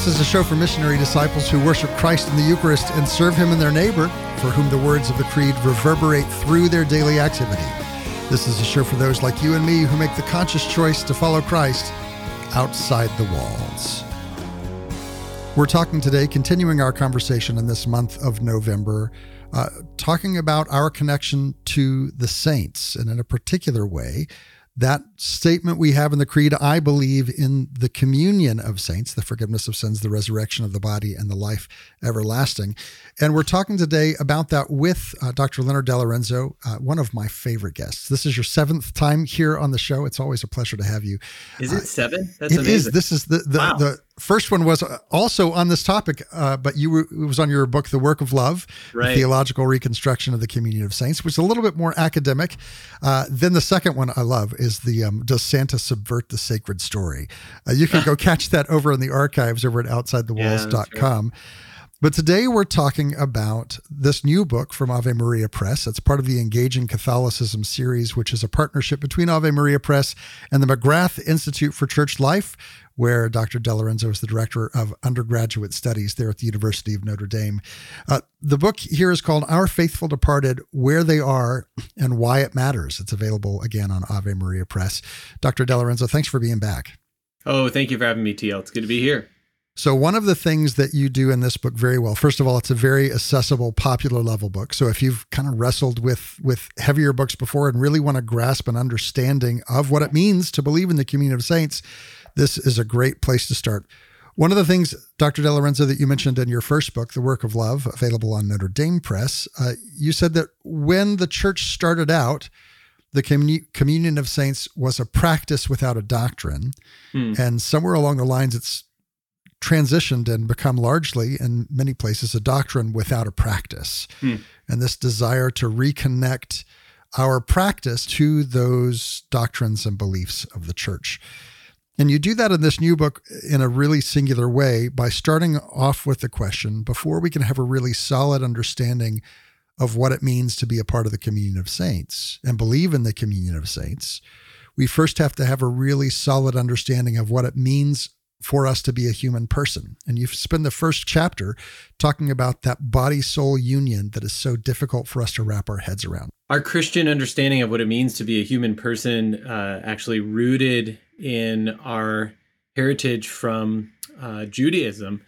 This is a show for missionary disciples who worship Christ in the Eucharist and serve Him and their neighbor, for whom the words of the Creed reverberate through their daily activity. This is a show for those like you and me who make the conscious choice to follow Christ outside the walls. We're talking today, continuing our conversation in this month of November, uh, talking about our connection to the saints, and in a particular way, that statement we have in the creed i believe in the communion of saints the forgiveness of sins the resurrection of the body and the life everlasting and we're talking today about that with uh, dr leonard delorenzo uh, one of my favorite guests this is your seventh time here on the show it's always a pleasure to have you is it uh, seven that's it amazing. Is. this is the the, wow. the first one was also on this topic, uh, but you were, it was on your book, The Work of Love, right. Theological Reconstruction of the Communion of Saints, which is a little bit more academic. Uh, then the second one I love is the um, Does Santa Subvert the Sacred Story? Uh, you can go catch that over in the archives over at OutsideTheWalls.com. Yeah, but today we're talking about this new book from Ave Maria Press. It's part of the Engaging Catholicism series, which is a partnership between Ave Maria Press and the McGrath Institute for Church Life, where Dr. DeLorenzo is the director of undergraduate studies there at the University of Notre Dame. Uh, the book here is called Our Faithful Departed Where They Are and Why It Matters. It's available again on Ave Maria Press. Dr. DeLorenzo, thanks for being back. Oh, thank you for having me, TL. It's good to be here. So, one of the things that you do in this book very well, first of all, it's a very accessible, popular level book. So, if you've kind of wrestled with with heavier books before and really want to grasp an understanding of what it means to believe in the communion of saints, this is a great place to start. One of the things, Dr. DeLorenzo, that you mentioned in your first book, The Work of Love, available on Notre Dame Press, uh, you said that when the church started out, the communion of saints was a practice without a doctrine. Hmm. And somewhere along the lines, it's transitioned and become largely, in many places, a doctrine without a practice. Hmm. And this desire to reconnect our practice to those doctrines and beliefs of the church. And you do that in this new book in a really singular way by starting off with the question before we can have a really solid understanding of what it means to be a part of the communion of saints and believe in the communion of saints, we first have to have a really solid understanding of what it means for us to be a human person. And you spend the first chapter talking about that body soul union that is so difficult for us to wrap our heads around. Our Christian understanding of what it means to be a human person, uh, actually rooted in our heritage from uh, Judaism,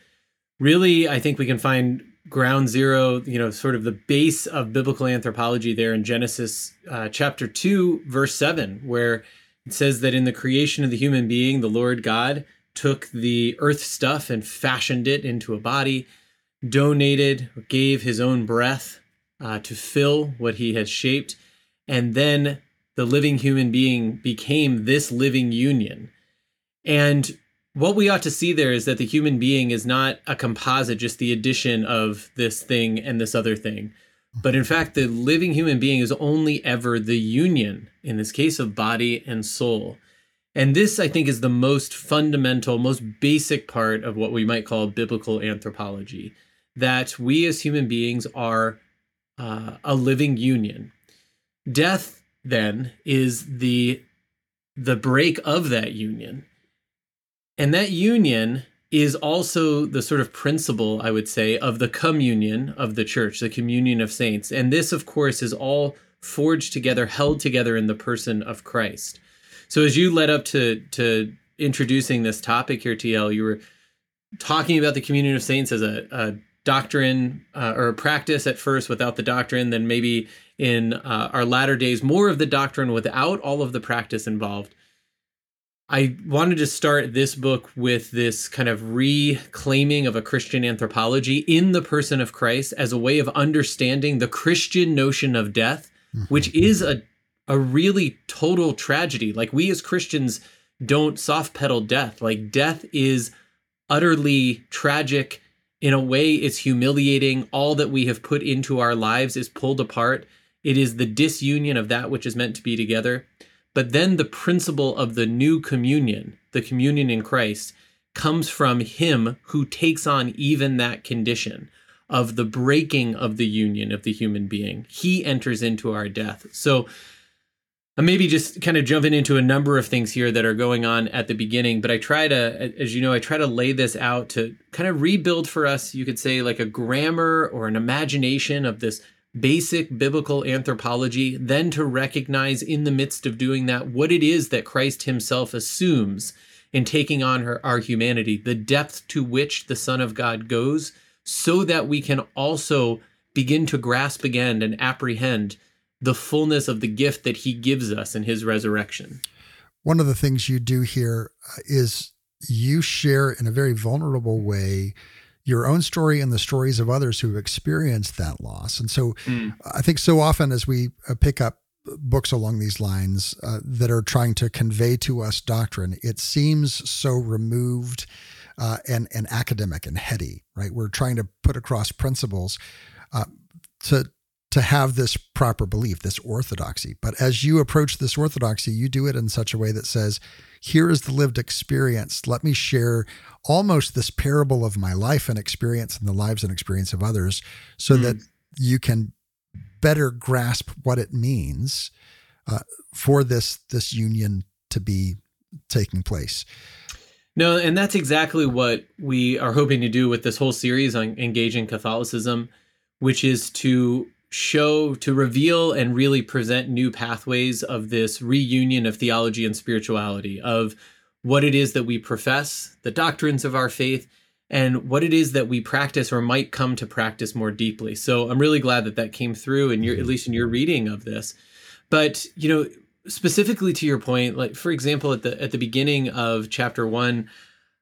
really, I think we can find ground zero, you know, sort of the base of biblical anthropology there in Genesis uh, chapter 2, verse 7, where it says that in the creation of the human being, the Lord God took the earth stuff and fashioned it into a body, donated, gave his own breath uh, to fill what he had shaped, and then the living human being became this living union. And what we ought to see there is that the human being is not a composite, just the addition of this thing and this other thing. But in fact, the living human being is only ever the union, in this case of body and soul. And this, I think, is the most fundamental, most basic part of what we might call biblical anthropology that we as human beings are uh, a living union. Death, then, is the the break of that union. And that union is also the sort of principle, I would say, of the communion of the church, the communion of saints. And this, of course, is all forged together, held together in the person of Christ. So as you led up to to introducing this topic here, TL, you were talking about the communion of saints as a, a doctrine uh, or a practice at first without the doctrine, then maybe in uh, our latter days more of the doctrine without all of the practice involved. I wanted to start this book with this kind of reclaiming of a Christian anthropology in the person of Christ as a way of understanding the Christian notion of death, mm-hmm. which is a a really total tragedy. Like we as Christians don't soft pedal death. Like death is utterly tragic. In a way, it's humiliating. All that we have put into our lives is pulled apart. It is the disunion of that which is meant to be together. But then the principle of the new communion, the communion in Christ, comes from Him who takes on even that condition of the breaking of the union of the human being. He enters into our death. So I'm maybe just kind of jumping into a number of things here that are going on at the beginning, but I try to, as you know, I try to lay this out to kind of rebuild for us, you could say, like a grammar or an imagination of this basic biblical anthropology, then to recognize in the midst of doing that what it is that Christ himself assumes in taking on her, our humanity, the depth to which the Son of God goes, so that we can also begin to grasp again and apprehend the fullness of the gift that he gives us in his resurrection. One of the things you do here uh, you share in a very vulnerable way your own story and the stories of others who have experienced that loss. And so mm. I think so often as we uh, pick up books along these lines uh, that are trying to convey to us doctrine, it seems so removed uh, and, and academic and heady, right? We're trying to put across principles uh, to to have this proper belief, this orthodoxy. But as you approach this orthodoxy, you do it in such a way that says, here is the lived experience. Let me share almost this parable of my life and experience and the lives and experience of others so mm. that you can better grasp what it means uh, for this this union to be taking place. No, and that's exactly what we are hoping to do with this whole series on engaging Catholicism, which is to show, to reveal, and really present new pathways of this reunion of theology and spirituality, of what it is that we profess, the doctrines of our faith, and what it is that we practice or might come to practice more deeply. So I'm really glad that that came through in your, at mm-hmm. least in your reading of this. But, you know, specifically to your point, like for example, at the at the beginning of chapter one,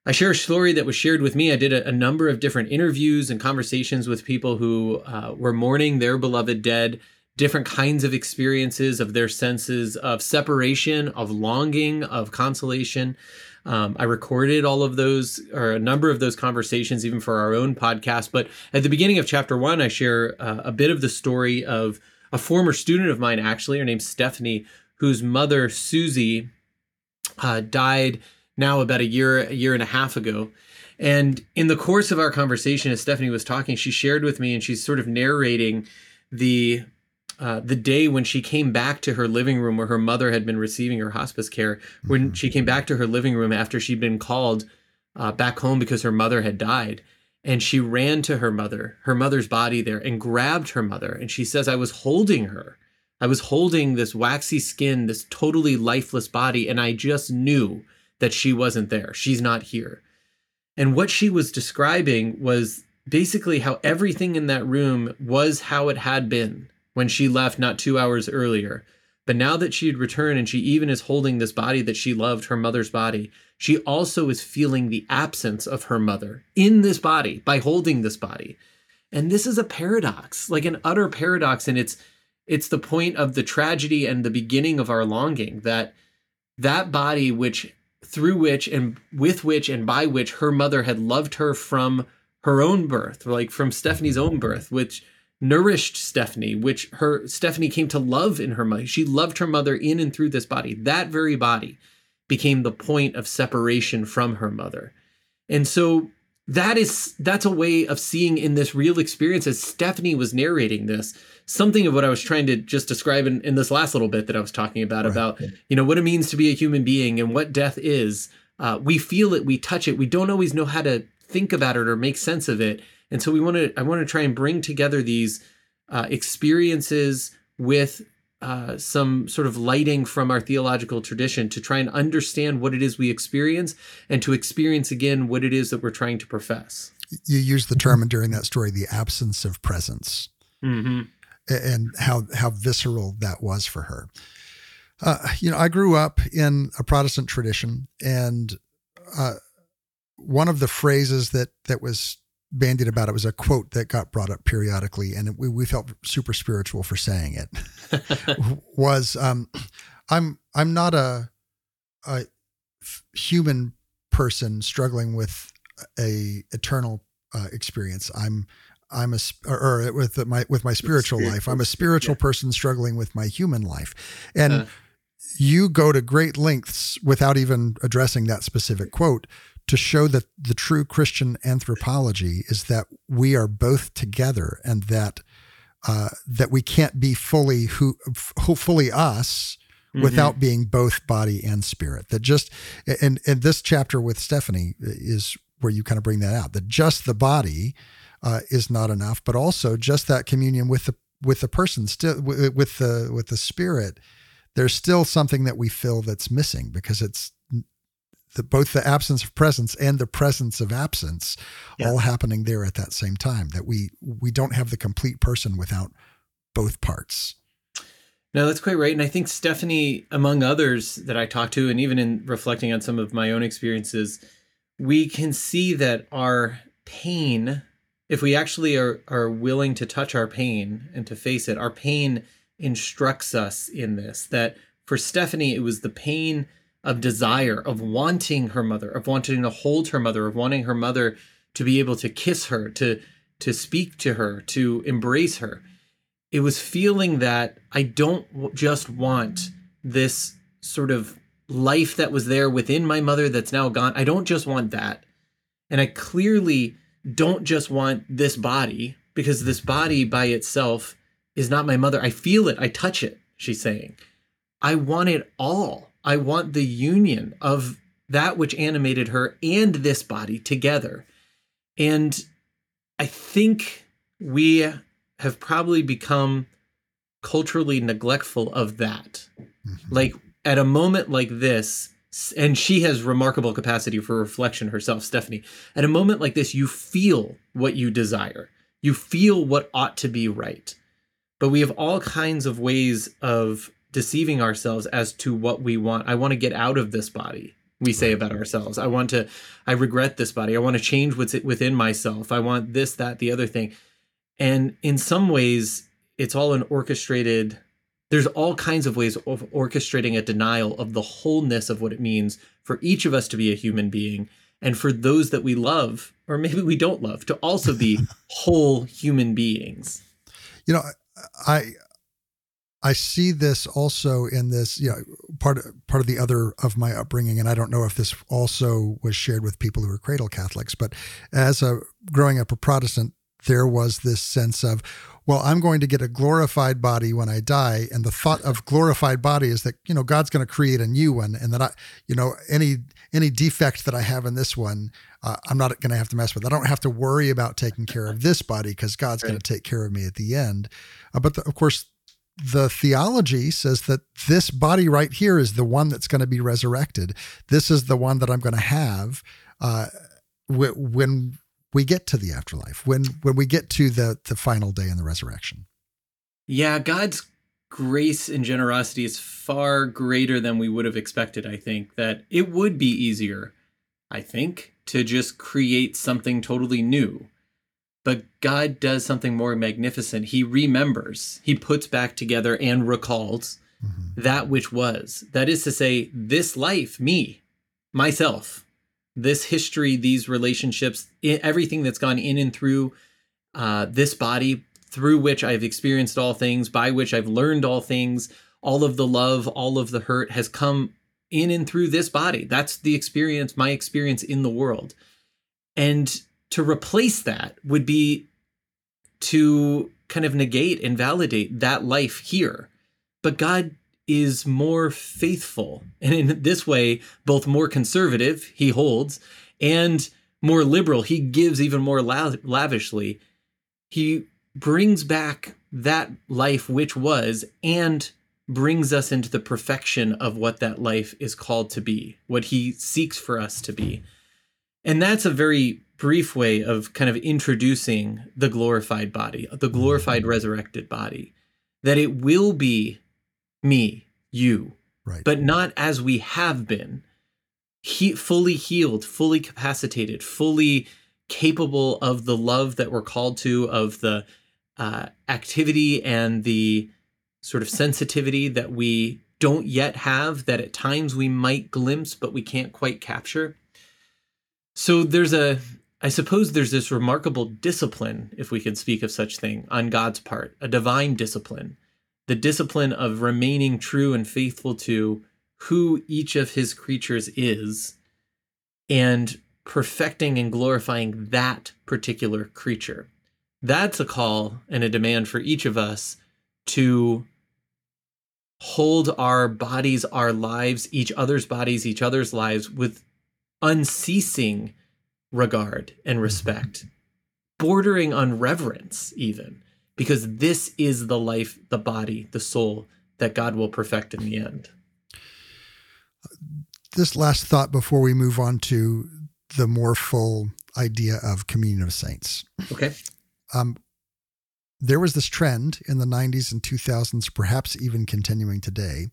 I share a story that was shared with me. I did a, a number of different interviews and conversations with people who uh, were mourning their beloved dead, different kinds of experiences of their senses of separation, of longing, of consolation. Um, I recorded all of those or a number of those conversations, even for our own podcast. But at the beginning of chapter one, I share uh, a bit of the story of a former student of mine, actually, her name's Stephanie, whose mother, Susie, uh, died now about a year, a year and a half ago. And in the course of our conversation, as Stephanie was talking, she shared with me, and she's sort of narrating the uh, the day when she came back to her living room where her mother had been receiving her hospice care. When mm-hmm. she came back to her living room after she'd been called uh, back home because her mother had died, and she ran to her mother, her mother's body there, and grabbed her mother. And she says, "I was holding her." I was holding this waxy skin, this totally lifeless body, and I just knew that she wasn't there. She's not here. And what she was describing was basically how everything in that room was how it had been when she left not two hours earlier. But now that she had returned and she even is holding this body that she loved, her mother's body, she also is feeling the absence of her mother in this body by holding this body. And this is a paradox, like an utter paradox. And it's it's the point of the tragedy and the beginning of our longing that that body which through which and with which and by which her mother had loved her from her own birth, like from Stephanie's own birth, which nourished Stephanie, which her Stephanie came to love in her mother. She loved her mother in and through this body. That very body became the point of separation from her mother. And so that is that's a way of seeing in this real experience as Stephanie was narrating this something of what I was trying to just describe in, in this last little bit that I was talking about right. about you know what it means to be a human being and what death is. Uh, we feel it, we touch it, we don't always know how to think about it or make sense of it, and so we want to. I want to try and bring together these uh, experiences with uh, some sort of lighting from our theological tradition to try and understand what it is we experience and to experience again what it is that we're trying to profess. You use the term during that story, the absence of presence. Mm-hmm and how how visceral that was for her. Uh, you know, I grew up in a Protestant tradition, and uh, one of the phrases that that was bandied about it was a quote that got brought up periodically, and we, we felt super spiritual for saying it. was um, I'm I'm not a, a human person struggling with a eternal uh, experience. I'm I'm a or, or with my with my spiritual, spiritual life. I'm a spiritual yeah. person struggling with my human life, and uh, you go to great lengths without even addressing that specific quote to show that the true Christian anthropology is that we are both together, and that uh, that we can't be fully who fully us mm-hmm. without being both body and spirit. That just and and this chapter with Stephanie is where you kind of bring that out. That just the body uh, is not enough, but also just that communion with the with the person still with the with the spirit. There's still something that we feel that's missing because it's the, both the absence of presence and the presence of absence yeah. all happening there at that same time that we we don't have the complete person without both parts no that's quite right and i think stephanie among others that i talked to and even in reflecting on some of my own experiences we can see that our pain if we actually are are willing to touch our pain and to face it our pain instructs us in this that for stephanie it was the pain of desire, of wanting her mother, of wanting to hold her mother, of wanting her mother to be able to kiss her, to to speak to her, to embrace her. It was feeling that I don't just want this sort of life that was there within my mother that's now gone. I don't just want that. And I clearly don't just want this body because this body by itself is not my mother. I feel it, I touch it, she's saying. I want it all. I want the union of that which animated her and this body together. And I think we have probably become culturally neglectful of that. Mm-hmm. Like at a moment like this, and she has remarkable capacity for reflection herself, Stephanie. At a moment like this, you feel what you desire, you feel what ought to be right. But we have all kinds of ways of deceiving ourselves as to what we want. I want to get out of this body. We say about ourselves. I want to. I regret this body. I want to change what's within myself. I want this, that, the other thing. And in some ways, it's all an orchestrated. There's all kinds of ways of orchestrating a denial of the wholeness of what it means for each of us to be a human being, and for those that we love, or maybe we don't love, to also be whole human beings. You know, I I see this also in this, you know, part part of the other of my upbringing, and I don't know if this also was shared with people who were cradle Catholics, but as a growing up a Protestant, there was this sense of, well, I'm going to get a glorified body when I die, and the thought of glorified body is that you know God's going to create a new one, and that I, you know, any any defect that I have in this one, uh, I'm not going to have to mess with. I don't have to worry about taking care of this body because God's right. going to take care of me at the end. Uh, but the, of course, the theology says that this body right here is the one that's going to be resurrected. This is the one that I'm going to have uh, when we get to the afterlife, when when we get to the the final day in the resurrection. Yeah, God's grace and generosity is far greater than we would have expected. I think that it would be easier, I think, to just create something totally new but God does something more magnificent. He remembers, He puts back together and recalls mm-hmm. that which was. That is to say, this life, me, myself, this history, these relationships, everything that's gone in and through uh, this body, through which I've experienced all things, by which I've learned all things, all of the love, all of the hurt has come in and through this body. That's the experience, my experience in the world. And to replace that would be to kind of negate and validate that life here. But God is more faithful. And in this way, both more conservative, he holds, and more liberal, he gives even more lavishly. He brings back that life which was and brings us into the perfection of what that life is called to be, what he seeks for us to be. And that's a very brief way of kind of introducing the glorified body, the glorified resurrected body, that it will be me, you, right. but not as we have been, he, fully healed, fully capacitated, fully capable of the love that we're called to, of the uh, activity and the sort of sensitivity that we don't yet have, that at times we might glimpse, but we can't quite capture. So there's a I suppose there's this remarkable discipline, if we can speak of such thing, on God's part, a divine discipline, the discipline of remaining true and faithful to who each of his creatures is and perfecting and glorifying that particular creature. That's a call and a demand for each of us to hold our bodies, our lives, each other's bodies, each other's lives with unceasing regard and respect, bordering on reverence, even, because this is the life, the body, the soul that God will perfect in the end. This last thought before we move on to the more full idea of communion of saints. Okay. Um, there was this trend in the 90s and 2000s, perhaps even continuing today,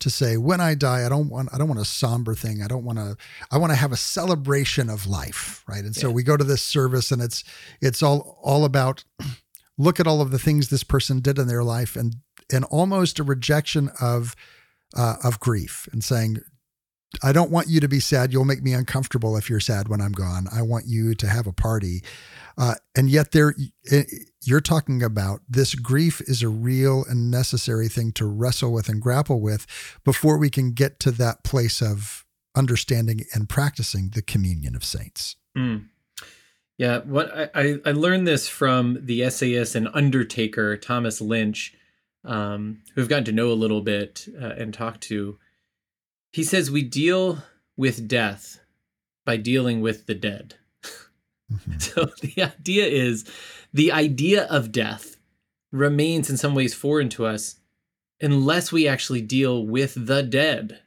to say when I die, I don't want I don't want a somber thing. I don't want to I want to have a celebration of life, right? And so yeah. we go to this service and it's it's all all about look at all of the things this person did in their life and and almost a rejection of uh, of grief and saying I don't want you to be sad. You'll make me uncomfortable if you're sad when I'm gone. I want you to have a party. Uh, and yet, there you're talking about this grief is a real and necessary thing to wrestle with and grapple with before we can get to that place of understanding and practicing the communion of saints. Mm. Yeah, what I, I learned this from the essayist and undertaker Thomas Lynch, um, who I've gotten to know a little bit uh, and talk to. He says we deal with death by dealing with the dead. Mm-hmm. So the idea is the idea of death remains in some ways foreign to us unless we actually deal with the dead.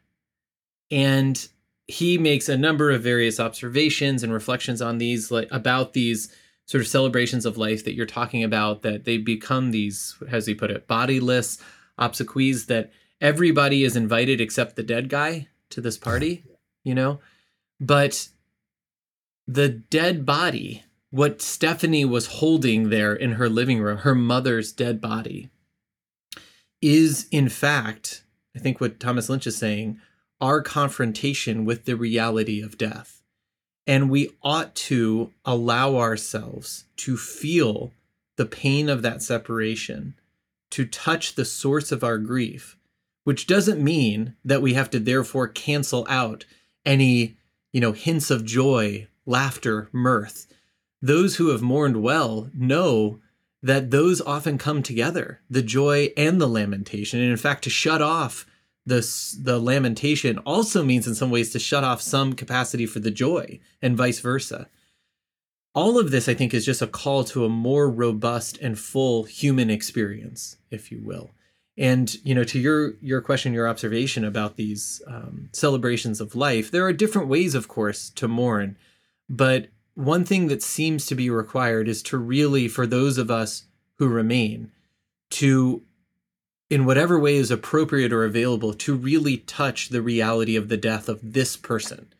And he makes a number of various observations and reflections on these like about these sort of celebrations of life that you're talking about that they become these as he put it bodiless obsequies that everybody is invited except the dead guy to this party, you know? But the dead body, what Stephanie was holding there in her living room, her mother's dead body, is in fact, I think what Thomas Lynch is saying, our confrontation with the reality of death. And we ought to allow ourselves to feel the pain of that separation, to touch the source of our grief, which doesn't mean that we have to therefore cancel out any, you know, hints of joy, laughter, mirth. Those who have mourned well know that those often come together, the joy and the lamentation. And in fact, to shut off the, the lamentation also means in some ways to shut off some capacity for the joy and vice versa. All of this, I think, is just a call to a more robust and full human experience, if you will. And you know, to your your question, your observation about these um, celebrations of life, there are different ways, of course, to mourn. But one thing that seems to be required is to really, for those of us who remain, to in whatever way is appropriate or available, to really touch the reality of the death of this person.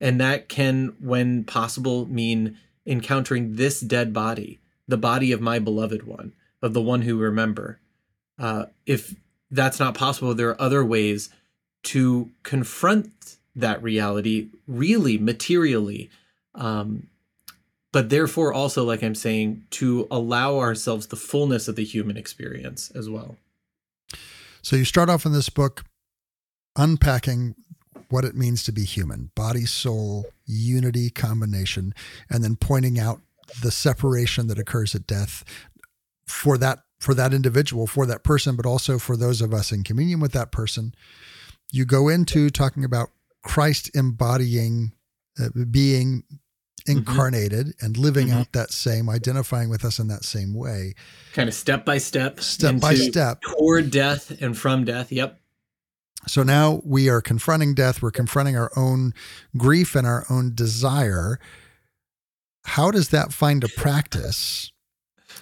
And that can, when possible, mean encountering this dead body, the body of my beloved one, of the one who remember, uh, if that's not possible, there are other ways to confront that reality really materially. Um, but therefore, also, like I'm saying, to allow ourselves the fullness of the human experience as well. So you start off in this book unpacking what it means to be human body, soul, unity combination, and then pointing out the separation that occurs at death for that for that individual, for that person, but also for those of us in communion with that person. You go into talking about Christ embodying, uh, being mm-hmm. incarnated mm-hmm. and living mm-hmm. out that same, identifying with us in that same way. Kind of step by step. Step by step. Toward death and from death. Yep. So now we are confronting death. We're confronting our own grief and our own desire. How does that find a practice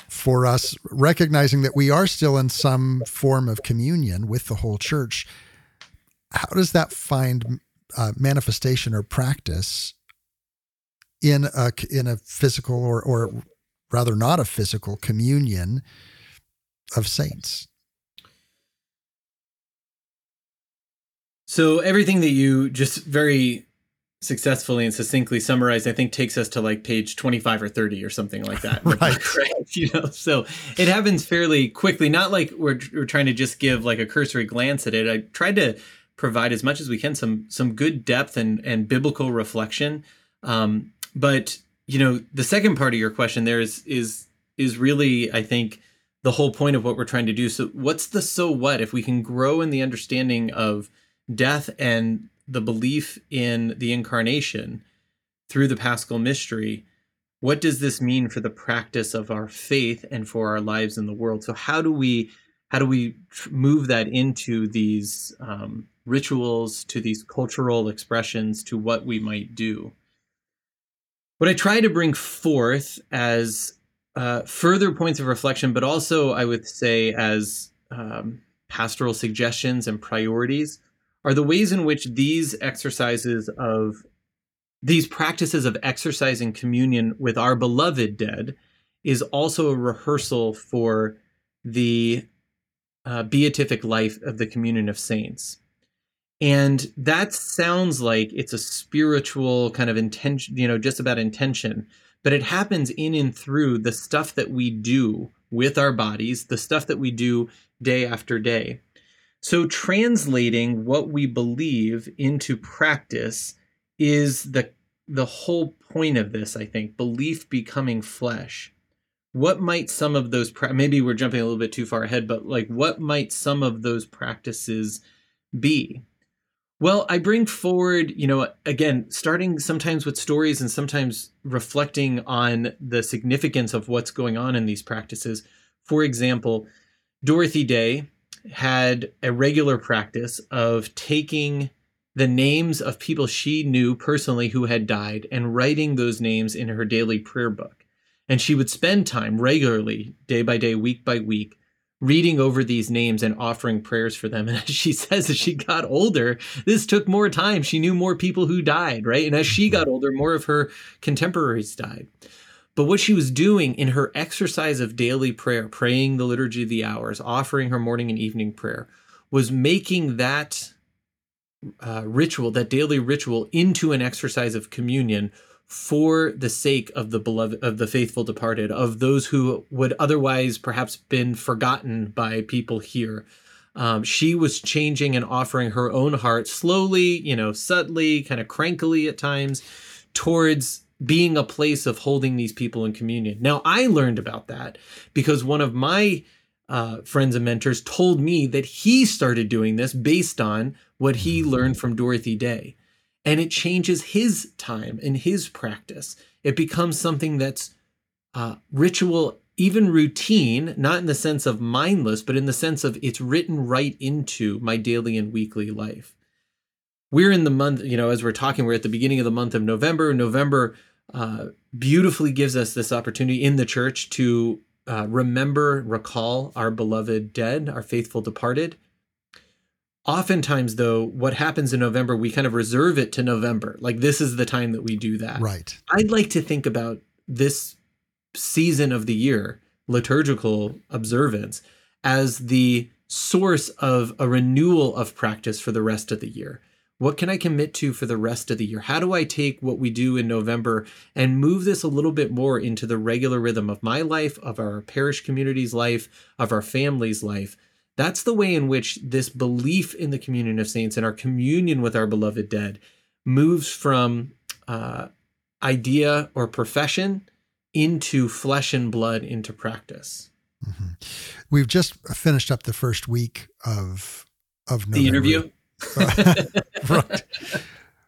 for us, recognizing that we are still in some form of communion with the whole church. How does that find uh, manifestation or practice in a in a physical or or rather not a physical communion of saints? So everything that you just very successfully and succinctly summarized, I think takes us to like page 25 or 30 or something like that. right. right. You know, so it happens fairly quickly, not like we're, we're trying to just give like a cursory glance at it. I tried to provide as much as we can, some, some good depth and, and biblical reflection. Um, but you know, the second part of your question there is, is, is really, I think, the whole point of what we're trying to do. So, what's the so what? If we can grow in the understanding of death and the belief in the incarnation through the paschal mystery, what does this mean for the practice of our faith and for our lives in the world? So, how do we how do we move that into these um, rituals, to these cultural expressions, to what we might do? What I try to bring forth as uh, further points of reflection, but also I would say as um, pastoral suggestions and priorities are the ways in which these exercises of these practices of exercising communion with our beloved dead is also a rehearsal for the uh, beatific life of the communion of saints. And that sounds like it's a spiritual kind of intention, you know, just about intention but it happens in and through the stuff that we do with our bodies, the stuff that we do day after day. So, translating what we believe into practice is the the whole point of this, I think, belief becoming flesh. What might some of those maybe we're jumping a little bit too far ahead, but like what might some of those practices be? Well, I bring forward, you know, again, starting sometimes with stories and sometimes reflecting on the significance of what's going on in these practices. For example, Dorothy Day had a regular practice of taking the names of people she knew personally who had died and writing those names in her daily prayer book. And she would spend time regularly, day by day, week by week, reading over these names and offering prayers for them. And as she says, as she got older, this took more time. She knew more people who died, right? And as she got older, more of her contemporaries died. But what she was doing in her exercise of daily prayer, praying the liturgy of the hours, offering her morning and evening prayer, was making that uh, ritual, that daily ritual, into an exercise of communion for the sake of the beloved of the faithful departed of those who would otherwise perhaps been forgotten by people here. Um, she was changing and offering her own heart slowly you know subtly kind of crankily at times towards being a place of holding these people in communion now i learned about that because one of my uh, friends and mentors told me that he started doing this based on what he learned from dorothy day and it changes his time and his practice. It becomes something that's uh, ritual, even routine, not in the sense of mindless, but in the sense of it's written right into my daily and weekly life. We're in the month, you know, as we're talking, we're at the beginning of the month of November. November uh, beautifully gives us this opportunity in the church to uh, remember, recall our beloved dead, our faithful departed. Oftentimes, though, what happens in November, we kind of reserve it to November. Like, this is the time that we do that. Right. I'd like to think about this season of the year, liturgical observance, as the source of a renewal of practice for the rest of the year. What can I commit to for the rest of the year? How do I take what we do in November and move this a little bit more into the regular rhythm of my life, of our parish community's life, of our family's life? That's the way in which this belief in the communion of saints and our communion with our beloved dead moves from uh, idea or profession into flesh and blood into practice. Mm-hmm. We've just finished up the first week of of November. the interview. right.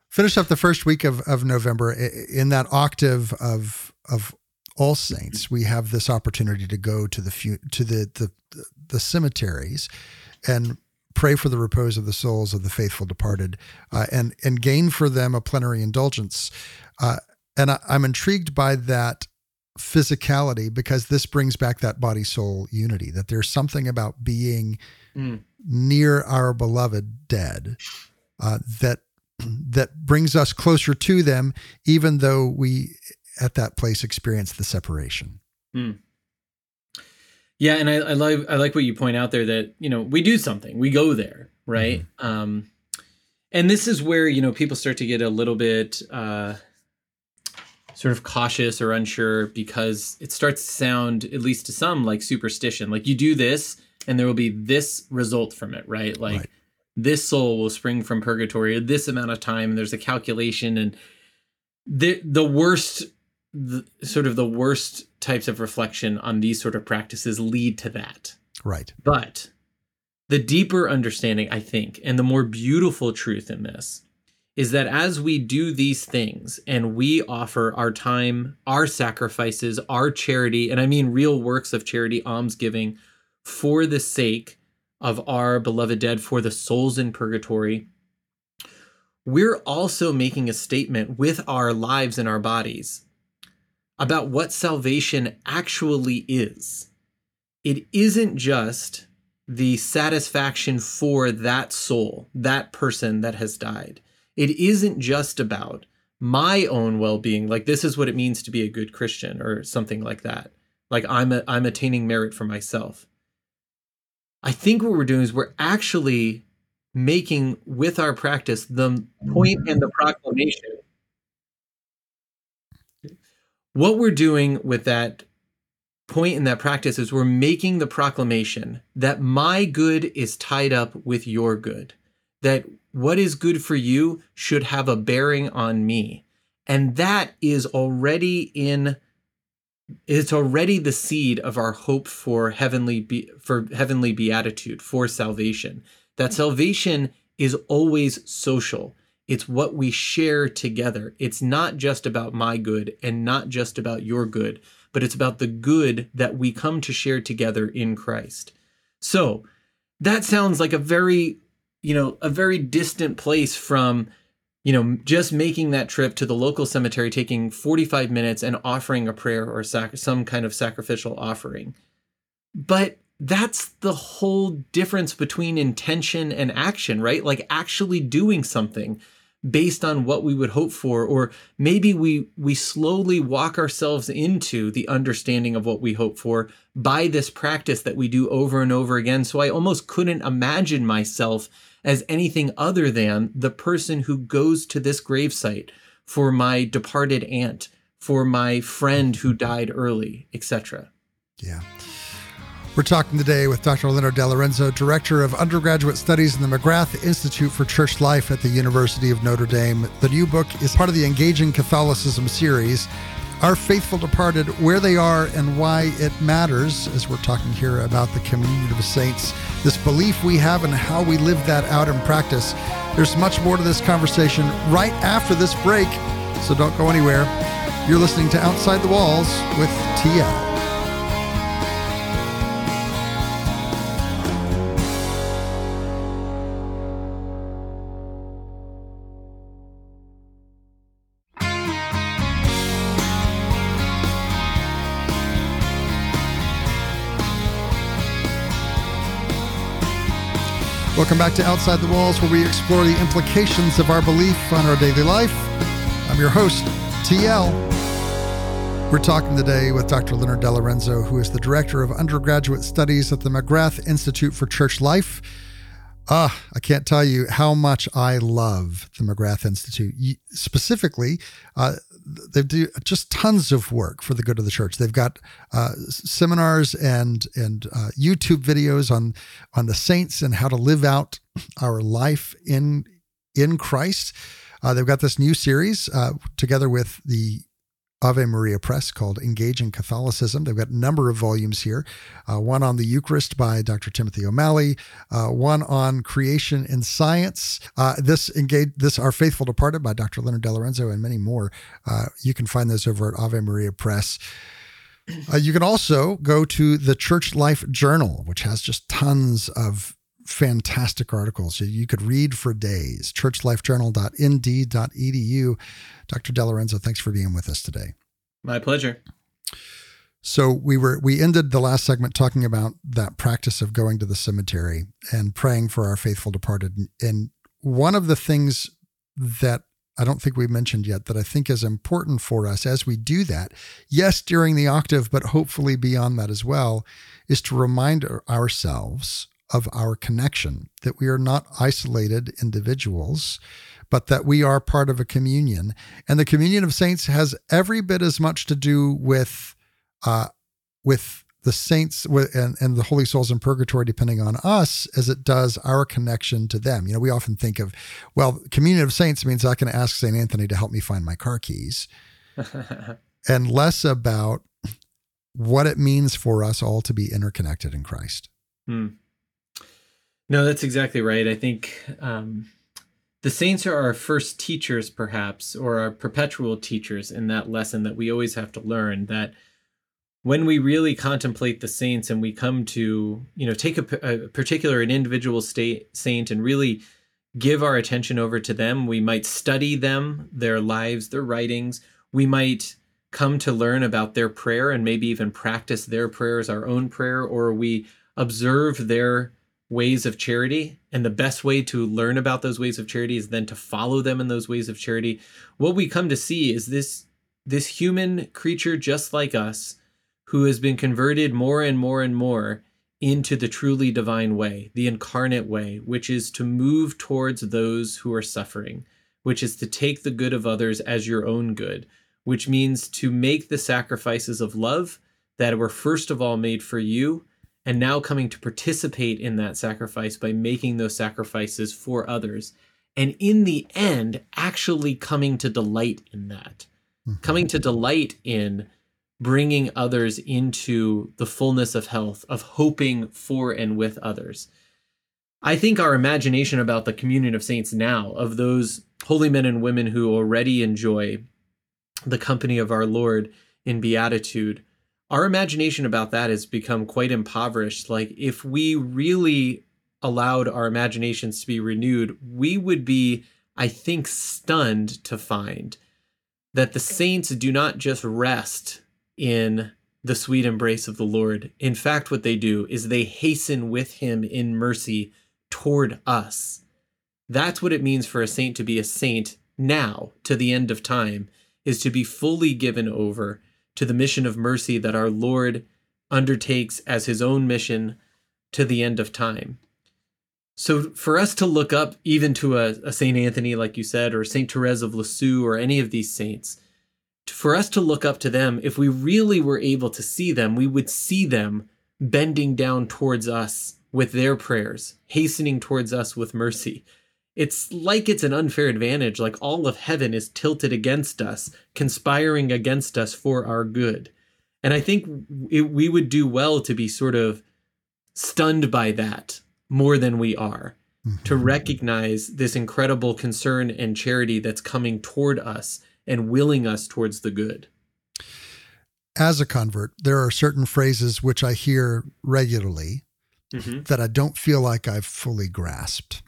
Finished up the first week of, of November in that octave of of all saints. We have this opportunity to go to the to the the the cemeteries and pray for the repose of the souls of the faithful departed uh, and and gain for them a plenary indulgence uh, and I, i'm intrigued by that physicality because this brings back that body soul unity that there's something about being mm. Near our beloved dead uh, that that brings us closer to them even though we at that place experience the separation mm. Yeah, and I, I like I like what you point out there that you know we do something, we go there, right? Mm-hmm. Um, and this is where you know people start to get a little bit uh, sort of cautious or unsure because it starts to sound, at least to some, like superstition. Like you do this, and there will be this result from it, right? Like right. this soul will spring from purgatory this amount of time, and there's a calculation, and the the worst the, sort of the worst types of reflection on these sort of practices lead to that. Right. But the deeper understanding, I think, and the more beautiful truth in this is that as we do these things and we offer our time, our sacrifices, our charity, and I mean real works of charity, almsgiving, for the sake of our beloved dead, for the souls in purgatory, we're also making a statement with our lives and our bodies about what salvation actually is. It isn't just the satisfaction for that soul, that person that has died. It isn't just about my own well-being, like this is what it means to be a good Christian or something like that. Like I'm a, I'm attaining merit for myself. I think what we're doing is we're actually making with our practice the point and the proclamation what we're doing with that point in that practice is we're making the proclamation that my good is tied up with your good, that what is good for you should have a bearing on me. And that is already in it's already the seed of our hope for heavenly be, for heavenly beatitude for salvation that salvation is always social it's what we share together. It's not just about my good and not just about your good, but it's about the good that we come to share together in Christ. So that sounds like a very, you know, a very distant place from, you know, just making that trip to the local cemetery, taking 45 minutes and offering a prayer or sac- some kind of sacrificial offering. But that's the whole difference between intention and action, right? Like actually doing something based on what we would hope for or maybe we we slowly walk ourselves into the understanding of what we hope for by this practice that we do over and over again so i almost couldn't imagine myself as anything other than the person who goes to this gravesite for my departed aunt for my friend who died early etc yeah we're talking today with Dr. Leonard DeLorenzo, Director of Undergraduate Studies in the McGrath Institute for Church Life at the University of Notre Dame. The new book is part of the Engaging Catholicism series. Our faithful departed, where they are and why it matters, as we're talking here about the communion of saints, this belief we have and how we live that out in practice. There's much more to this conversation right after this break, so don't go anywhere. You're listening to Outside the Walls with TL. Welcome back to Outside the Walls, where we explore the implications of our belief on our daily life. I'm your host, TL. We're talking today with Dr. Leonard DeLorenzo, who is the Director of Undergraduate Studies at the McGrath Institute for Church Life. Ah, I can't tell you how much I love the McGrath Institute. Specifically, uh, they do just tons of work for the good of the church. They've got uh, seminars and and uh, YouTube videos on on the saints and how to live out our life in in Christ. Uh, they've got this new series uh, together with the Ave Maria Press called Engaging Catholicism. They've got a number of volumes here. Uh, one on the Eucharist by Dr. Timothy O'Malley, uh, one on Creation and Science. Uh, this engage this Our Faithful Departed by Dr. Leonard DeLorenzo and many more. Uh, you can find those over at Ave Maria Press. Uh, you can also go to the Church Life Journal, which has just tons of fantastic articles you could read for days. churchlifejournal.nd.edu. Dr. DeLorenzo, thanks for being with us today. My pleasure. So we were we ended the last segment talking about that practice of going to the cemetery and praying for our faithful departed. And one of the things that I don't think we mentioned yet that I think is important for us as we do that, yes, during the octave, but hopefully beyond that as well, is to remind ourselves of our connection, that we are not isolated individuals, but that we are part of a communion. And the communion of saints has every bit as much to do with uh, with the saints and, and the holy souls in purgatory depending on us as it does our connection to them you know we often think of well communion of saints means i can ask st anthony to help me find my car keys and less about what it means for us all to be interconnected in Christ. Hmm. No, that's exactly right. I think um, the saints are our first teachers, perhaps, or our perpetual teachers in that lesson that we always have to learn that when we really contemplate the saints and we come to, you know, take a, a particular, an individual state saint and really give our attention over to them, we might study them, their lives, their writings. We might come to learn about their prayer and maybe even practice their prayers, our own prayer, or we observe their ways of charity. And the best way to learn about those ways of charity is then to follow them in those ways of charity. What we come to see is this this human creature just like us who has been converted more and more and more into the truly divine way, the incarnate way, which is to move towards those who are suffering, which is to take the good of others as your own good, which means to make the sacrifices of love that were first of all made for you and now coming to participate in that sacrifice by making those sacrifices for others. And in the end, actually coming to delight in that, mm-hmm. coming to delight in bringing others into the fullness of health, of hoping for and with others. I think our imagination about the communion of saints now, of those holy men and women who already enjoy the company of our Lord in beatitude, our imagination about that has become quite impoverished. Like, if we really allowed our imaginations to be renewed, we would be, I think, stunned to find that the saints do not just rest in the sweet embrace of the Lord. In fact, what they do is they hasten with him in mercy toward us. That's what it means for a saint to be a saint now to the end of time, is to be fully given over to the mission of mercy that our Lord undertakes as his own mission to the end of time. So, for us to look up even to a, a St. Anthony, like you said, or St. Therese of Lisieux, or any of these saints, for us to look up to them, if we really were able to see them, we would see them bending down towards us with their prayers, hastening towards us with mercy. It's like it's an unfair advantage, like all of heaven is tilted against us, conspiring against us for our good. And I think it, we would do well to be sort of stunned by that more than we are, mm-hmm. to recognize this incredible concern and charity that's coming toward us and willing us towards the good. As a convert, there are certain phrases which I hear regularly mm-hmm. that I don't feel like I've fully grasped.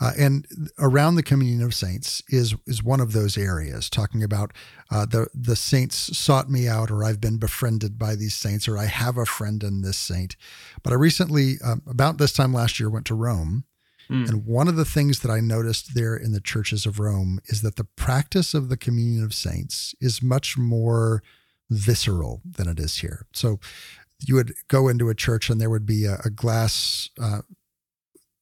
Uh, and around the communion of saints is is one of those areas talking about uh, the the saints sought me out or I've been befriended by these saints or I have a friend in this saint. But I recently, uh, about this time last year, went to Rome, mm. and one of the things that I noticed there in the churches of Rome is that the practice of the communion of saints is much more visceral than it is here. So you would go into a church and there would be a, a glass uh,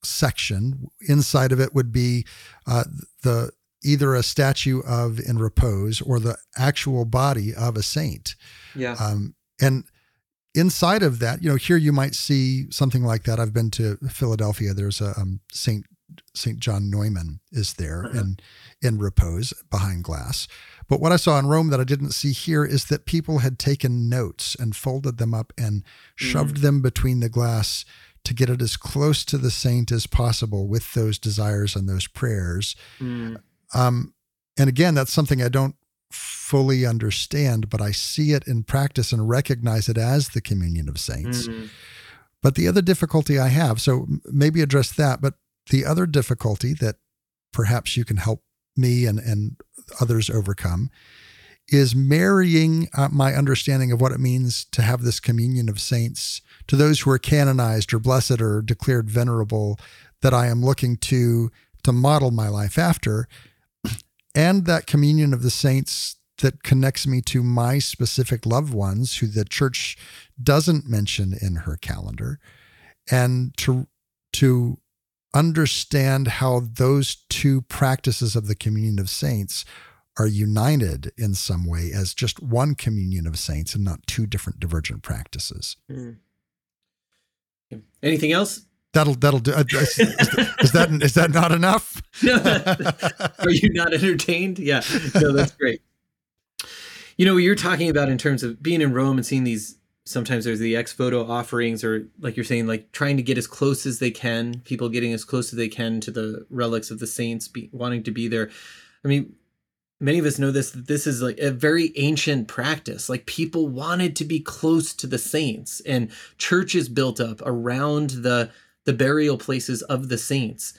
section. Inside of it would be uh, the either a statue of in repose or the actual body of a saint. Yeah. Um, and inside of that, you know, here you might see something like that. I've been to Philadelphia. There's a um, Saint Saint John Neumann is there uh-huh. and in repose behind glass. But what I saw in Rome that I didn't see here is that people had taken notes and folded them up and shoved mm. them between the glass to get it as close to the saint as possible with those desires and those prayers. Mm. Um, and again, that's something I don't fully understand, but I see it in practice and recognize it as the communion of saints. Mm-hmm. But the other difficulty I have, so maybe address that, but the other difficulty that perhaps you can help me and, and others overcome is marrying uh, my understanding of what it means to have this communion of saints to those who are canonized or blessed or declared venerable that I am looking to to model my life after and that communion of the saints that connects me to my specific loved ones who the church doesn't mention in her calendar and to to understand how those two practices of the communion of saints are united in some way as just one communion of saints and not two different divergent practices. Mm. Anything else? That'll that'll do. Uh, is, is, that is that not enough? Are you not entertained? Yeah, no, that's great. You know, you're talking about in terms of being in Rome and seeing these sometimes there's the ex voto offerings or like you're saying like trying to get as close as they can people getting as close as they can to the relics of the saints be, wanting to be there i mean many of us know this that this is like a very ancient practice like people wanted to be close to the saints and churches built up around the the burial places of the saints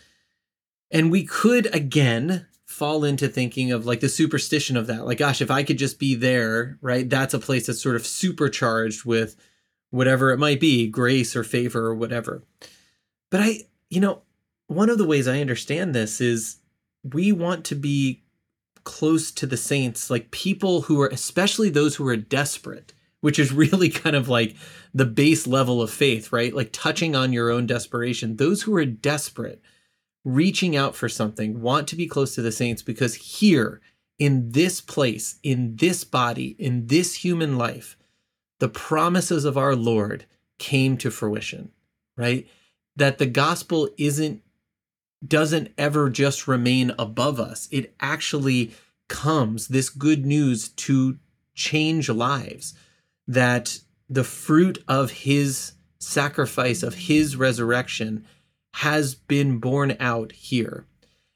and we could again fall into thinking of like the superstition of that. Like, gosh, if I could just be there, right? That's a place that's sort of supercharged with whatever it might be, grace or favor or whatever. But I, you know, one of the ways I understand this is we want to be close to the saints, like people who are, especially those who are desperate, which is really kind of like the base level of faith, right? Like touching on your own desperation. Those who are desperate reaching out for something, want to be close to the saints because here, in this place, in this body, in this human life, the promises of our Lord came to fruition, right? That the gospel isn't doesn't ever just remain above us. It actually comes this good news to change lives that the fruit of his sacrifice of his resurrection has been borne out here.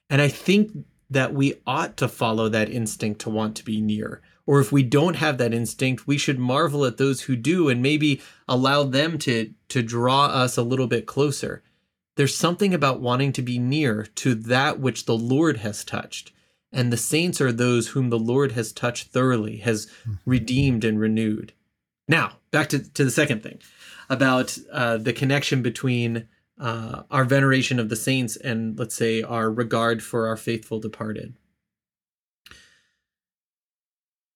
And I think that we ought to follow that instinct to want to be near. Or if we don't have that instinct, we should marvel at those who do and maybe allow them to, to draw us a little bit closer. There's something about wanting to be near to that which the Lord has touched. And the saints are those whom the Lord has touched thoroughly, has hmm. redeemed and renewed. Now, back to, to the second thing about uh, the connection between uh, our veneration of the saints and let's say our regard for our faithful departed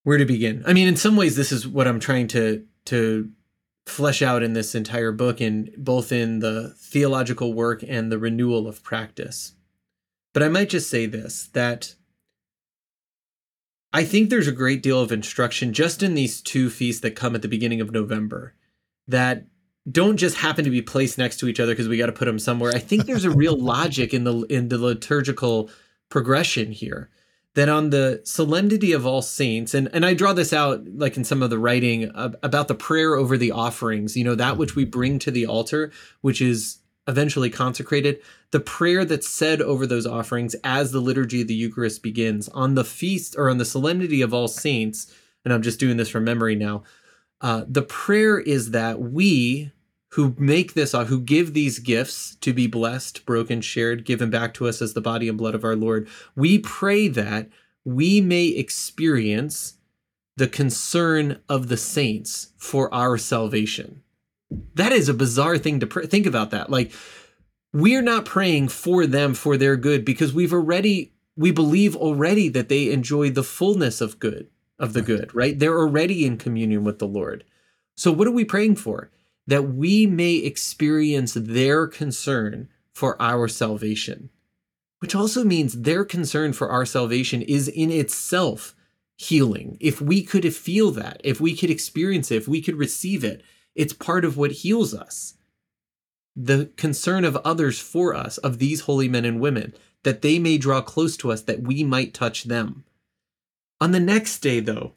where to begin i mean in some ways this is what i'm trying to to flesh out in this entire book in both in the theological work and the renewal of practice but i might just say this that i think there's a great deal of instruction just in these two feasts that come at the beginning of november that don't just happen to be placed next to each other because we got to put them somewhere. I think there's a real logic in the in the liturgical progression here. That on the solemnity of all saints, and and I draw this out like in some of the writing about the prayer over the offerings. You know that which we bring to the altar, which is eventually consecrated. The prayer that's said over those offerings as the liturgy of the Eucharist begins on the feast or on the solemnity of all saints. And I'm just doing this from memory now. Uh, the prayer is that we who make this, uh, who give these gifts to be blessed, broken, shared, given back to us as the body and blood of our Lord. We pray that we may experience the concern of the saints for our salvation. That is a bizarre thing to pr- think about that. Like, we're not praying for them for their good because we've already, we believe already that they enjoy the fullness of good, of the good, right? They're already in communion with the Lord. So, what are we praying for? That we may experience their concern for our salvation, which also means their concern for our salvation is in itself healing. If we could feel that, if we could experience it, if we could receive it, it's part of what heals us. The concern of others for us, of these holy men and women, that they may draw close to us, that we might touch them. On the next day, though,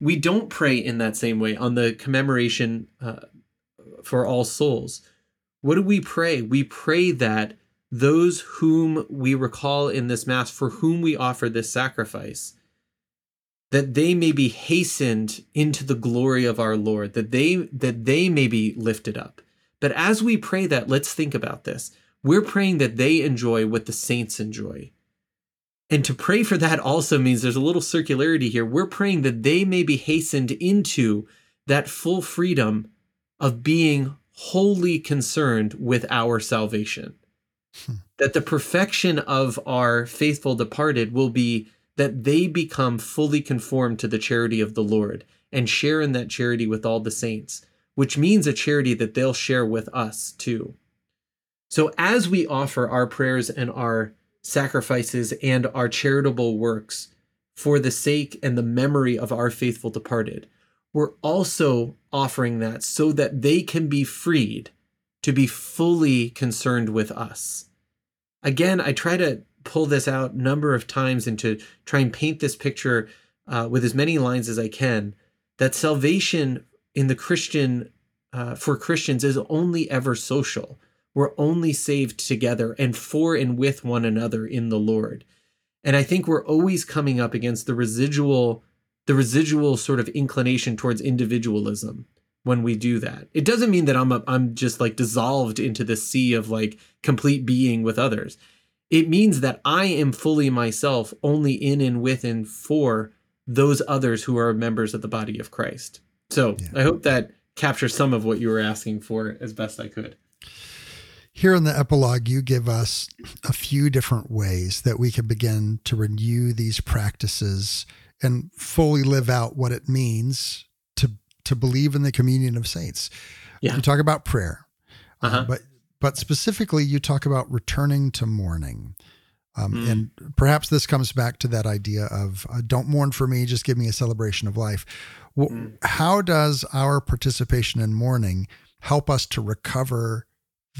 we don't pray in that same way on the commemoration uh, for all souls. What do we pray? We pray that those whom we recall in this Mass, for whom we offer this sacrifice, that they may be hastened into the glory of our Lord, that they that they may be lifted up. But as we pray that, let's think about this. We're praying that they enjoy what the saints enjoy. And to pray for that also means there's a little circularity here. We're praying that they may be hastened into that full freedom of being wholly concerned with our salvation. Hmm. That the perfection of our faithful departed will be that they become fully conformed to the charity of the Lord and share in that charity with all the saints, which means a charity that they'll share with us too. So, as we offer our prayers and our sacrifices and our charitable works for the sake and the memory of our faithful departed, we're also offering that so that they can be freed to be fully concerned with us. Again, I try to pull this out number of times and to try and paint this picture uh, with as many lines as I can that salvation in the Christian uh, for Christians is only ever social. We're only saved together and for and with one another in the Lord. And I think we're always coming up against the residual the residual sort of inclination towards individualism when we do that. It doesn't mean that I'm a, I'm just like dissolved into the sea of like complete being with others. It means that I am fully myself only in and with and for those others who are members of the body of Christ. So, yeah. I hope that captures some of what you were asking for as best I could. Here in the epilogue, you give us a few different ways that we can begin to renew these practices and fully live out what it means to to believe in the communion of saints. Yeah. You talk about prayer, uh, uh-huh. uh, but but specifically you talk about returning to mourning. Um, mm. And perhaps this comes back to that idea of uh, don't mourn for me, just give me a celebration of life. Well, mm. How does our participation in mourning help us to recover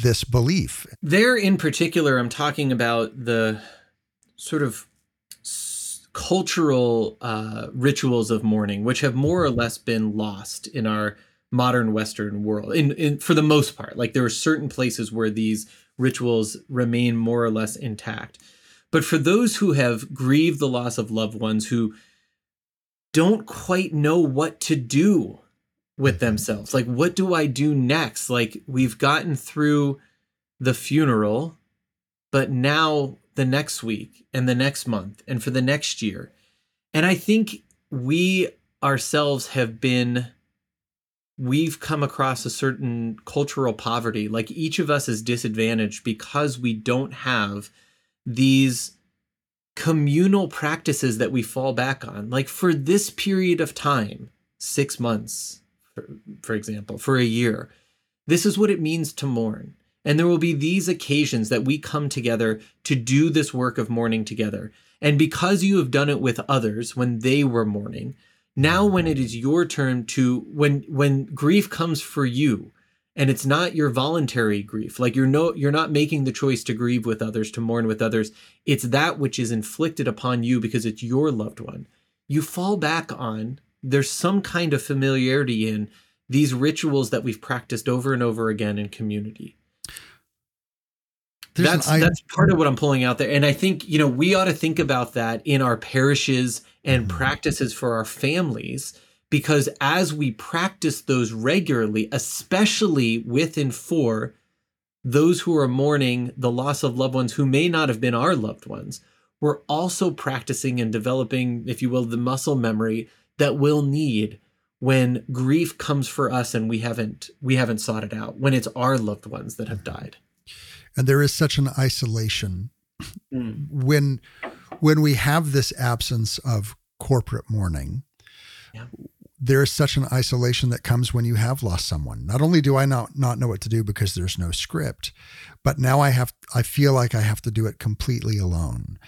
this belief? There, in particular, I'm talking about the sort of cultural uh, rituals of mourning, which have more or less been lost in our modern Western world. In, in for the most part, like there are certain places where these rituals remain more or less intact. But for those who have grieved the loss of loved ones, who don't quite know what to do with themselves, like what do I do next? Like we've gotten through the funeral, but now the next week and the next month and for the next year. And I think we ourselves have been we've come across a certain cultural poverty. Like each of us is disadvantaged because we don't have these communal practices that we fall back on. Like for this period of time, six months, for, for example, for a year, this is what it means to mourn. And there will be these occasions that we come together to do this work of mourning together. And because you have done it with others when they were mourning, now when it is your turn to when when grief comes for you and it's not your voluntary grief like you're no you're not making the choice to grieve with others to mourn with others it's that which is inflicted upon you because it's your loved one you fall back on there's some kind of familiarity in these rituals that we've practiced over and over again in community there's that's an, that's part of what I'm pulling out there, and I think you know we ought to think about that in our parishes and mm-hmm. practices for our families, because as we practice those regularly, especially with and for those who are mourning the loss of loved ones who may not have been our loved ones, we're also practicing and developing, if you will, the muscle memory that we'll need when grief comes for us and we haven't we haven't sought it out when it's our loved ones that have died and there is such an isolation mm. when when we have this absence of corporate mourning yeah. there is such an isolation that comes when you have lost someone not only do i not not know what to do because there's no script but now i have i feel like i have to do it completely alone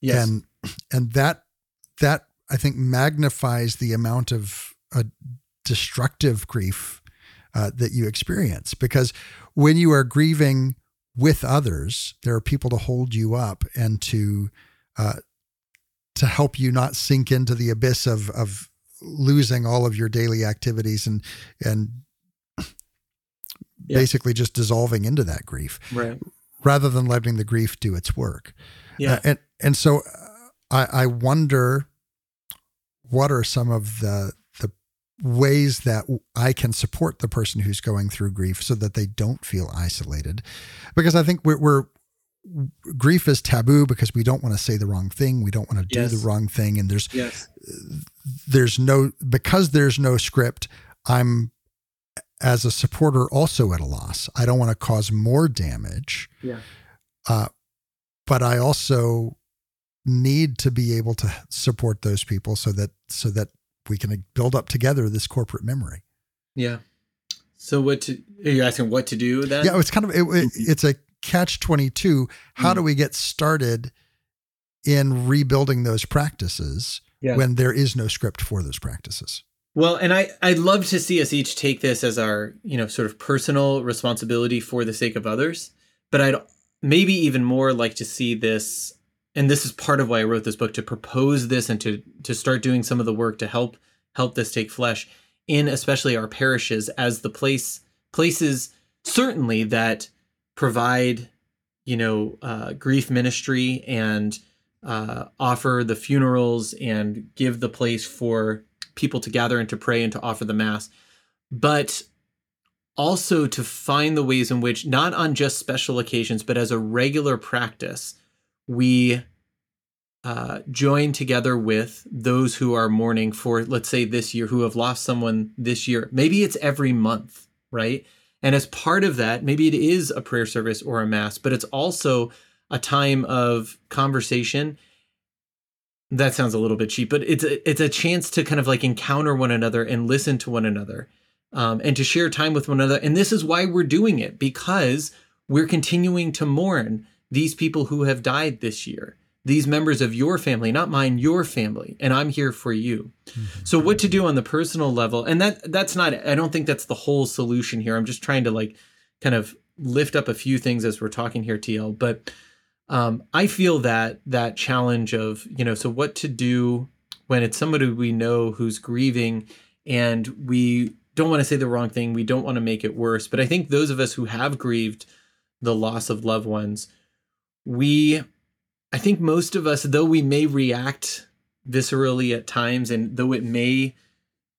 yes. and and that that i think magnifies the amount of a destructive grief uh, that you experience because when you are grieving with others. There are people to hold you up and to uh, to help you not sink into the abyss of of losing all of your daily activities and and yeah. basically just dissolving into that grief, right? Rather than letting the grief do its work. Yeah, uh, and and so uh, I I wonder what are some of the ways that I can support the person who's going through grief so that they don't feel isolated. Because I think we're, we're grief is taboo because we don't want to say the wrong thing, we don't want to do yes. the wrong thing, and there's yes. there's no because there's no script. I'm as a supporter also at a loss. I don't want to cause more damage. Yeah. Uh, but I also need to be able to support those people so that so that we can build up together this corporate memory. Yeah. So what to, are you asking what to do then? Yeah, it's kind of, it, it, it's a catch 22. How mm. do we get started in rebuilding those practices yeah. when there is no script for those practices? Well, and I, I'd love to see us each take this as our, you know, sort of personal responsibility for the sake of others. But I'd maybe even more like to see this and this is part of why I wrote this book to propose this and to to start doing some of the work to help help this take flesh in especially our parishes as the place places certainly that provide you know uh, grief ministry and uh, offer the funerals and give the place for people to gather and to pray and to offer the mass but also to find the ways in which not on just special occasions but as a regular practice we uh, join together with those who are mourning for, let's say, this year, who have lost someone this year. Maybe it's every month, right? And as part of that, maybe it is a prayer service or a mass, but it's also a time of conversation. That sounds a little bit cheap, but it's a, it's a chance to kind of like encounter one another and listen to one another, um, and to share time with one another. And this is why we're doing it because we're continuing to mourn these people who have died this year these members of your family not mine your family and i'm here for you mm-hmm. so what to do on the personal level and that that's not i don't think that's the whole solution here i'm just trying to like kind of lift up a few things as we're talking here tl but um, i feel that that challenge of you know so what to do when it's somebody we know who's grieving and we don't want to say the wrong thing we don't want to make it worse but i think those of us who have grieved the loss of loved ones we I think most of us, though we may react viscerally at times, and though it may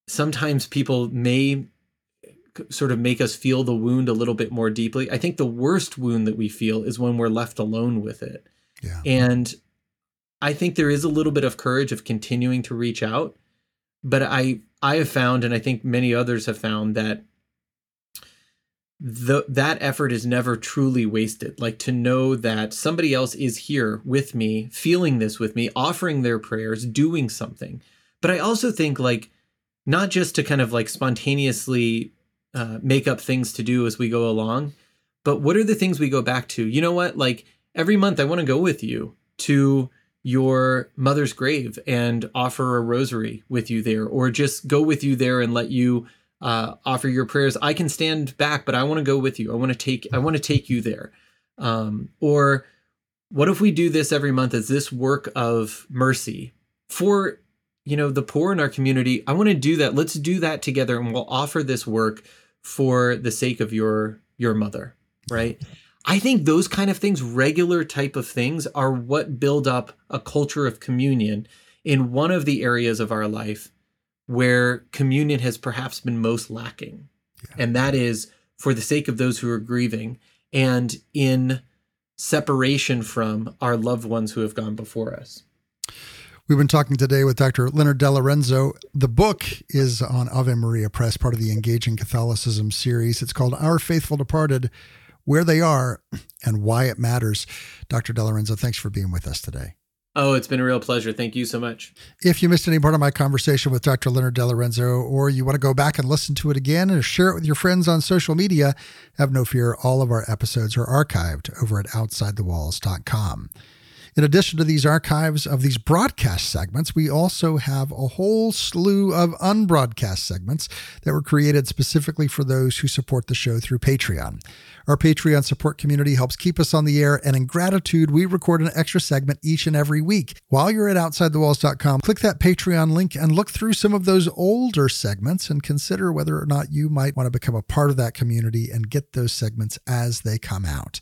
sometimes people may sort of make us feel the wound a little bit more deeply. I think the worst wound that we feel is when we're left alone with it. Yeah. And I think there is a little bit of courage of continuing to reach out, but I I have found and I think many others have found that the, that effort is never truly wasted. Like to know that somebody else is here with me, feeling this with me, offering their prayers, doing something. But I also think like not just to kind of like spontaneously uh, make up things to do as we go along, but what are the things we go back to? You know what? Like every month, I want to go with you to your mother's grave and offer a rosary with you there, or just go with you there and let you uh, offer your prayers. I can stand back, but I want to go with you. I want to take I want to take you there. Um, or what if we do this every month as this work of mercy for you know the poor in our community? I want to do that. Let's do that together, and we'll offer this work for the sake of your your mother, right? I think those kind of things, regular type of things, are what build up a culture of communion in one of the areas of our life where communion has perhaps been most lacking. Yeah. And that is for the sake of those who are grieving and in separation from our loved ones who have gone before us. We've been talking today with Dr. Leonard DeLorenzo. The book is on Ave Maria Press, part of the Engaging Catholicism series. It's called Our Faithful Departed Where They Are and Why It Matters. Dr. DeLorenzo, thanks for being with us today. Oh, it's been a real pleasure. Thank you so much. If you missed any part of my conversation with Dr. Leonard DeLorenzo, or you want to go back and listen to it again and share it with your friends on social media, have no fear. All of our episodes are archived over at OutsideTheWalls.com. In addition to these archives of these broadcast segments, we also have a whole slew of unbroadcast segments that were created specifically for those who support the show through Patreon. Our Patreon support community helps keep us on the air, and in gratitude, we record an extra segment each and every week. While you're at OutsideTheWalls.com, click that Patreon link and look through some of those older segments and consider whether or not you might want to become a part of that community and get those segments as they come out.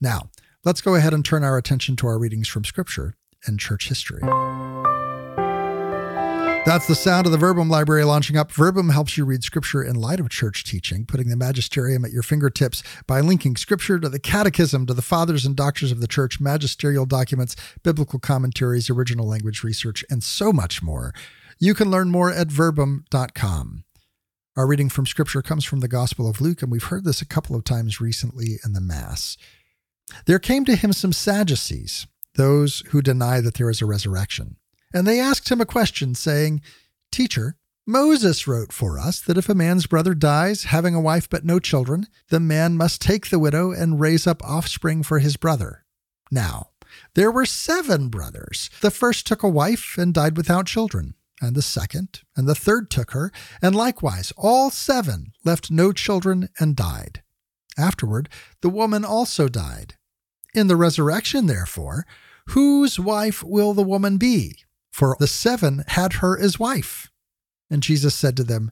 Now, Let's go ahead and turn our attention to our readings from Scripture and church history. That's the sound of the Verbum library launching up. Verbum helps you read Scripture in light of church teaching, putting the magisterium at your fingertips by linking Scripture to the Catechism, to the Fathers and Doctors of the Church, magisterial documents, biblical commentaries, original language research, and so much more. You can learn more at verbum.com. Our reading from Scripture comes from the Gospel of Luke, and we've heard this a couple of times recently in the Mass. There came to him some Sadducees, those who deny that there is a resurrection. And they asked him a question, saying, Teacher, Moses wrote for us that if a man's brother dies, having a wife but no children, the man must take the widow and raise up offspring for his brother. Now, there were seven brothers. The first took a wife and died without children, and the second and the third took her, and likewise all seven left no children and died. Afterward, the woman also died. In the resurrection, therefore, Whose wife will the woman be? For the seven had her as wife. And Jesus said to them,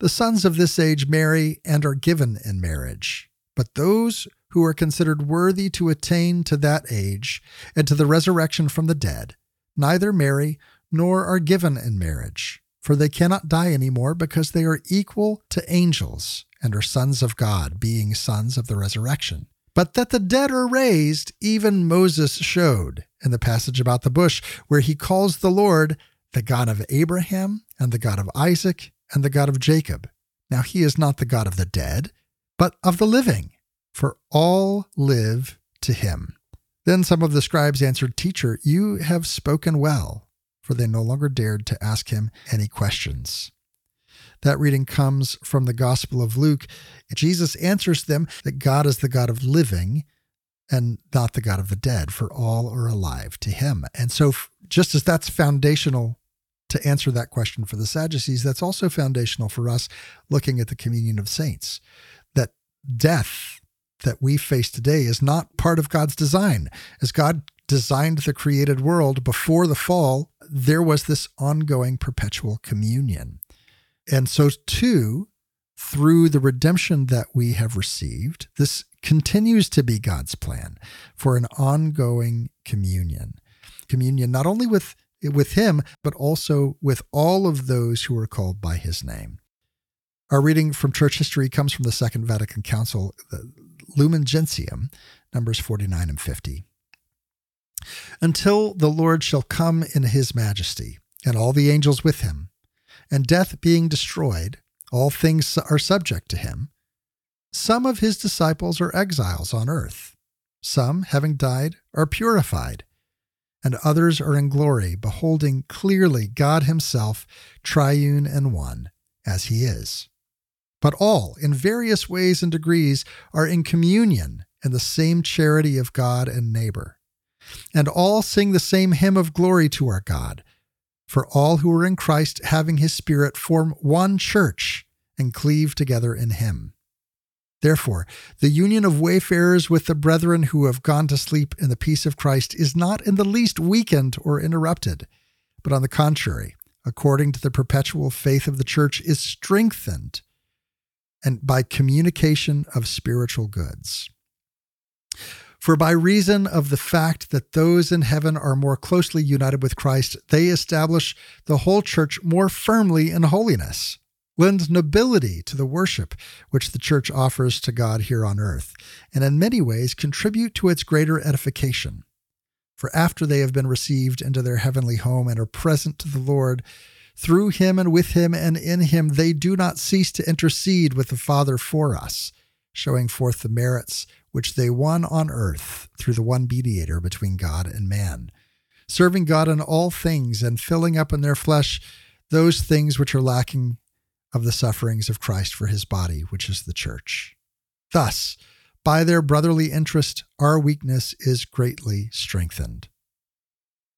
The sons of this age marry and are given in marriage. But those who are considered worthy to attain to that age and to the resurrection from the dead neither marry nor are given in marriage, for they cannot die any more because they are equal to angels and are sons of God, being sons of the resurrection. But that the dead are raised, even Moses showed in the passage about the bush, where he calls the Lord the God of Abraham and the God of Isaac and the God of Jacob. Now he is not the God of the dead, but of the living, for all live to him. Then some of the scribes answered, Teacher, you have spoken well, for they no longer dared to ask him any questions. That reading comes from the Gospel of Luke. Jesus answers them that God is the God of living and not the God of the dead, for all are alive to him. And so, just as that's foundational to answer that question for the Sadducees, that's also foundational for us looking at the communion of saints. That death that we face today is not part of God's design. As God designed the created world before the fall, there was this ongoing perpetual communion. And so, too, through the redemption that we have received, this continues to be God's plan for an ongoing communion. Communion not only with, with Him, but also with all of those who are called by His name. Our reading from church history comes from the Second Vatican Council, Lumen Gentium, Numbers 49 and 50. Until the Lord shall come in his majesty, and all the angels with him, and death being destroyed, all things are subject to him. Some of his disciples are exiles on earth. Some, having died, are purified, and others are in glory, beholding clearly God himself, triune and one, as he is but all, in various ways and degrees, are in communion in the same charity of God and neighbor. And all sing the same hymn of glory to our God. For all who are in Christ, having his Spirit, form one church and cleave together in him. Therefore, the union of wayfarers with the brethren who have gone to sleep in the peace of Christ is not in the least weakened or interrupted, but on the contrary, according to the perpetual faith of the church, is strengthened and by communication of spiritual goods. For by reason of the fact that those in heaven are more closely united with Christ, they establish the whole church more firmly in holiness, lend nobility to the worship which the church offers to God here on earth, and in many ways contribute to its greater edification. For after they have been received into their heavenly home and are present to the Lord, through him and with him and in him, they do not cease to intercede with the Father for us, showing forth the merits which they won on earth through the one mediator between God and man, serving God in all things and filling up in their flesh those things which are lacking of the sufferings of Christ for his body, which is the church. Thus, by their brotherly interest, our weakness is greatly strengthened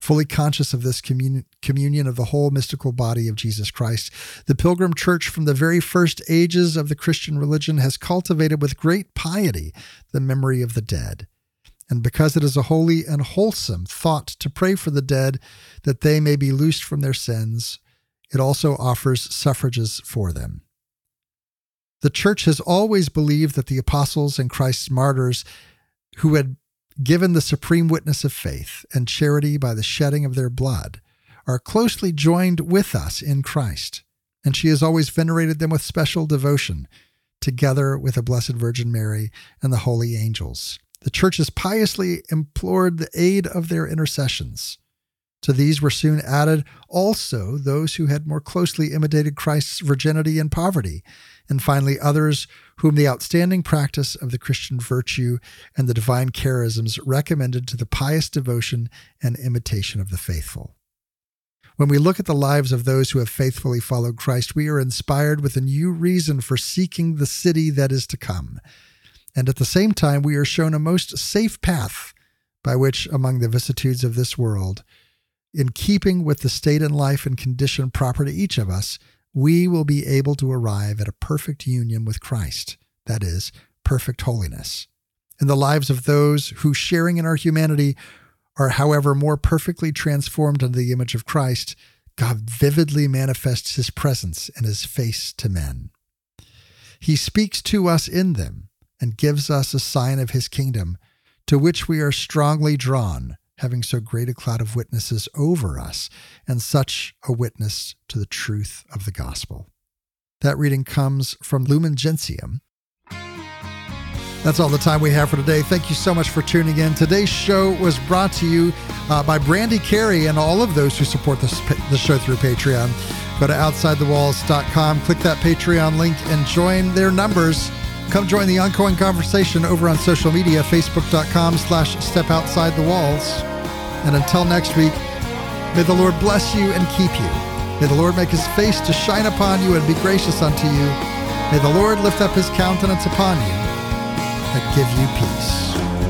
fully conscious of this commun- communion of the whole mystical body of Jesus Christ. The Pilgrim Church, from the very first ages of the Christian religion, has cultivated with great piety the memory of the dead. And because it is a holy and wholesome thought to pray for the dead that they may be loosed from their sins, it also offers suffrages for them. The Church has always believed that the apostles and Christ's martyrs who had given the supreme witness of faith and charity by the shedding of their blood, are closely joined with us in Christ, and she has always venerated them with special devotion, together with the Blessed Virgin Mary and the holy angels. The Church has piously implored the aid of their intercessions. To these were soon added also those who had more closely imitated Christ's virginity and poverty, and finally others whom the outstanding practice of the Christian virtue and the divine charisms recommended to the pious devotion and imitation of the faithful. When we look at the lives of those who have faithfully followed Christ, we are inspired with a new reason for seeking the city that is to come. And at the same time, we are shown a most safe path by which, among the vicissitudes of this world, in keeping with the state and life and condition proper to each of us, we will be able to arrive at a perfect union with Christ, that is, perfect holiness. In the lives of those who, sharing in our humanity, are, however, more perfectly transformed into the image of Christ, God vividly manifests his presence and his face to men. He speaks to us in them and gives us a sign of his kingdom, to which we are strongly drawn, having so great a cloud of witnesses over us, and such a witness to the truth of the gospel. That reading comes from Lumen Gentium, that's all the time we have for today. Thank you so much for tuning in. Today's show was brought to you uh, by Brandy Carey and all of those who support this, the show through Patreon. Go to OutsideTheWalls.com, click that Patreon link, and join their numbers. Come join the ongoing conversation over on social media, facebook.com slash step outside the walls. And until next week, may the Lord bless you and keep you. May the Lord make his face to shine upon you and be gracious unto you. May the Lord lift up his countenance upon you and give you peace.